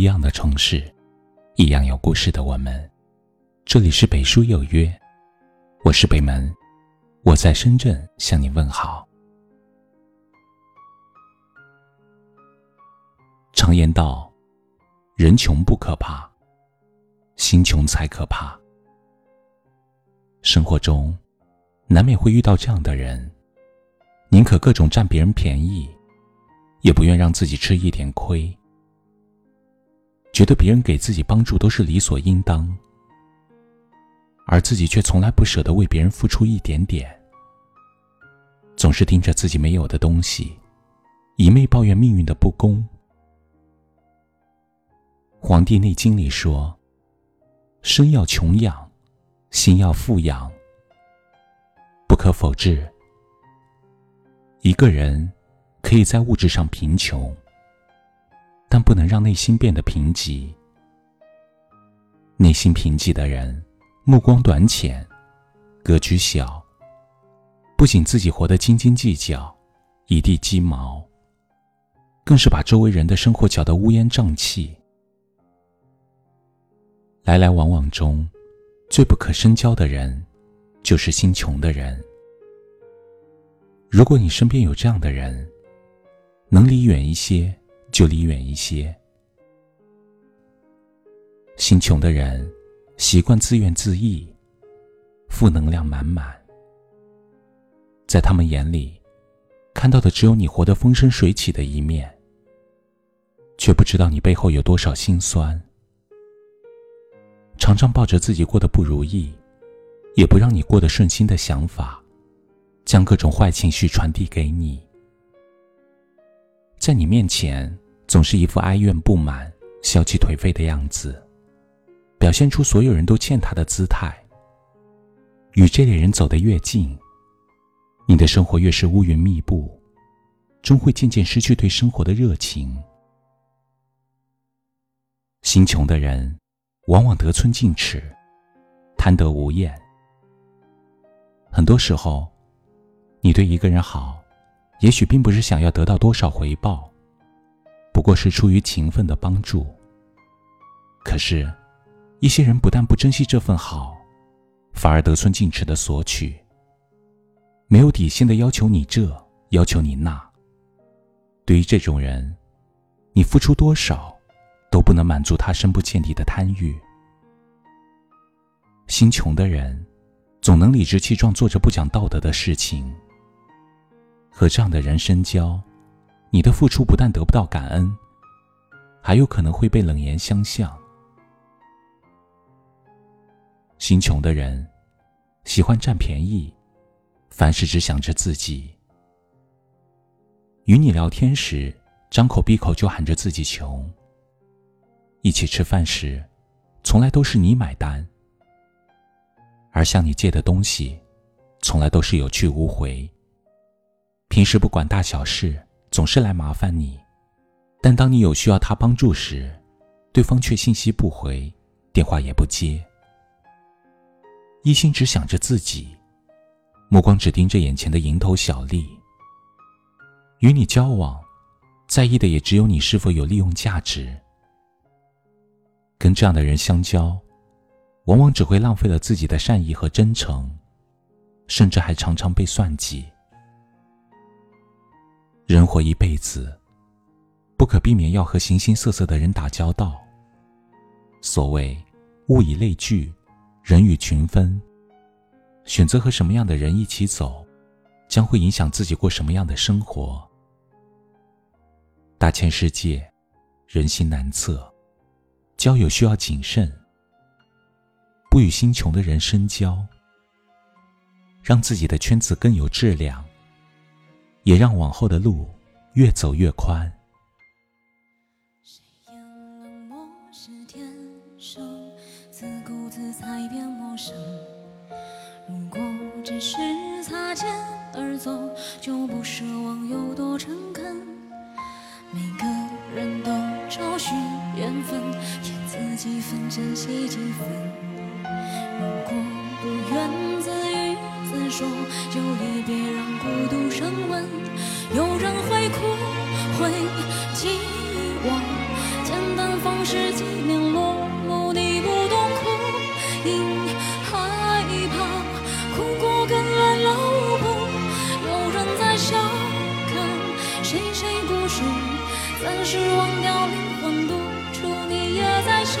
一样的城市，一样有故事的我们。这里是北书有约，我是北门，我在深圳向你问好。常言道，人穷不可怕，心穷才可怕。生活中，难免会遇到这样的人，宁可各种占别人便宜，也不愿让自己吃一点亏。觉得别人给自己帮助都是理所应当，而自己却从来不舍得为别人付出一点点，总是盯着自己没有的东西，一昧抱怨命运的不公。《黄帝内经》里说：“身要穷养，心要富养。”不可否认，一个人可以在物质上贫穷。但不能让内心变得贫瘠。内心贫瘠的人，目光短浅，格局小，不仅自己活得斤斤计较，一地鸡毛，更是把周围人的生活搅得乌烟瘴气。来来往往中，最不可深交的人，就是心穷的人。如果你身边有这样的人，能离远一些。就离远一些。心穷的人习惯自怨自艾，负能量满满。在他们眼里，看到的只有你活得风生水起的一面，却不知道你背后有多少心酸。常常抱着自己过得不如意，也不让你过得顺心的想法，将各种坏情绪传递给你。在你面前，总是一副哀怨不满、消极颓废的样子，表现出所有人都欠他的姿态。与这类人走得越近，你的生活越是乌云密布，终会渐渐失去对生活的热情。心穷的人，往往得寸进尺，贪得无厌。很多时候，你对一个人好。也许并不是想要得到多少回报，不过是出于情分的帮助。可是，一些人不但不珍惜这份好，反而得寸进尺的索取，没有底线的要求你这，要求你那。对于这种人，你付出多少，都不能满足他深不见底的贪欲。心穷的人，总能理直气壮做着不讲道德的事情。和这样的人深交，你的付出不但得不到感恩，还有可能会被冷言相向。心穷的人喜欢占便宜，凡事只想着自己。与你聊天时，张口闭口就喊着自己穷；一起吃饭时，从来都是你买单；而向你借的东西，从来都是有去无回。平时不管大小事，总是来麻烦你，但当你有需要他帮助时，对方却信息不回，电话也不接，一心只想着自己，目光只盯着眼前的蝇头小利。与你交往，在意的也只有你是否有利用价值。跟这样的人相交，往往只会浪费了自己的善意和真诚，甚至还常常被算计。人活一辈子，不可避免要和形形色色的人打交道。所谓物以类聚，人以群分。选择和什么样的人一起走，将会影响自己过什么样的生活。大千世界，人心难测，交友需要谨慎。不与心穷的人深交，让自己的圈子更有质量。也让往后的路越走越宽。谁言冷漠是天生，自顾自才变陌生。如果只是擦肩而走，就不奢望有多诚恳。每个人都找寻缘分，添自己分，珍惜几分。如果不愿自语就也别让孤独升温。有人会哭会寂寞简单方式纪念落幕你不懂哭因害怕哭过更乱了舞步有人在笑看谁谁故事暂时忘掉灵魂独处你也在笑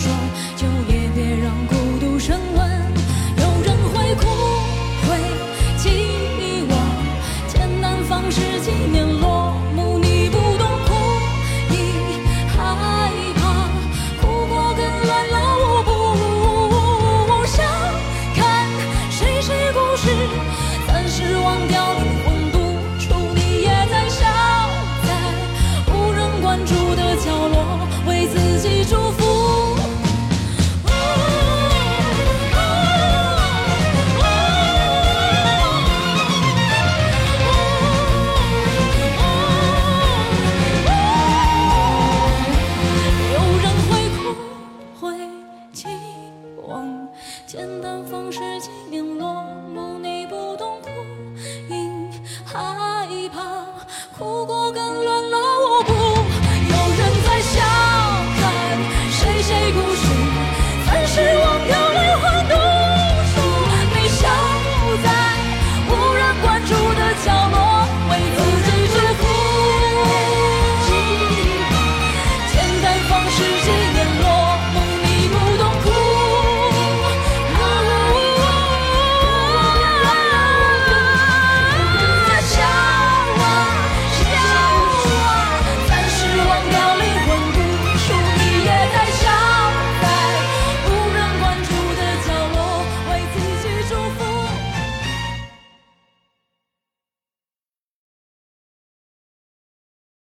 joie.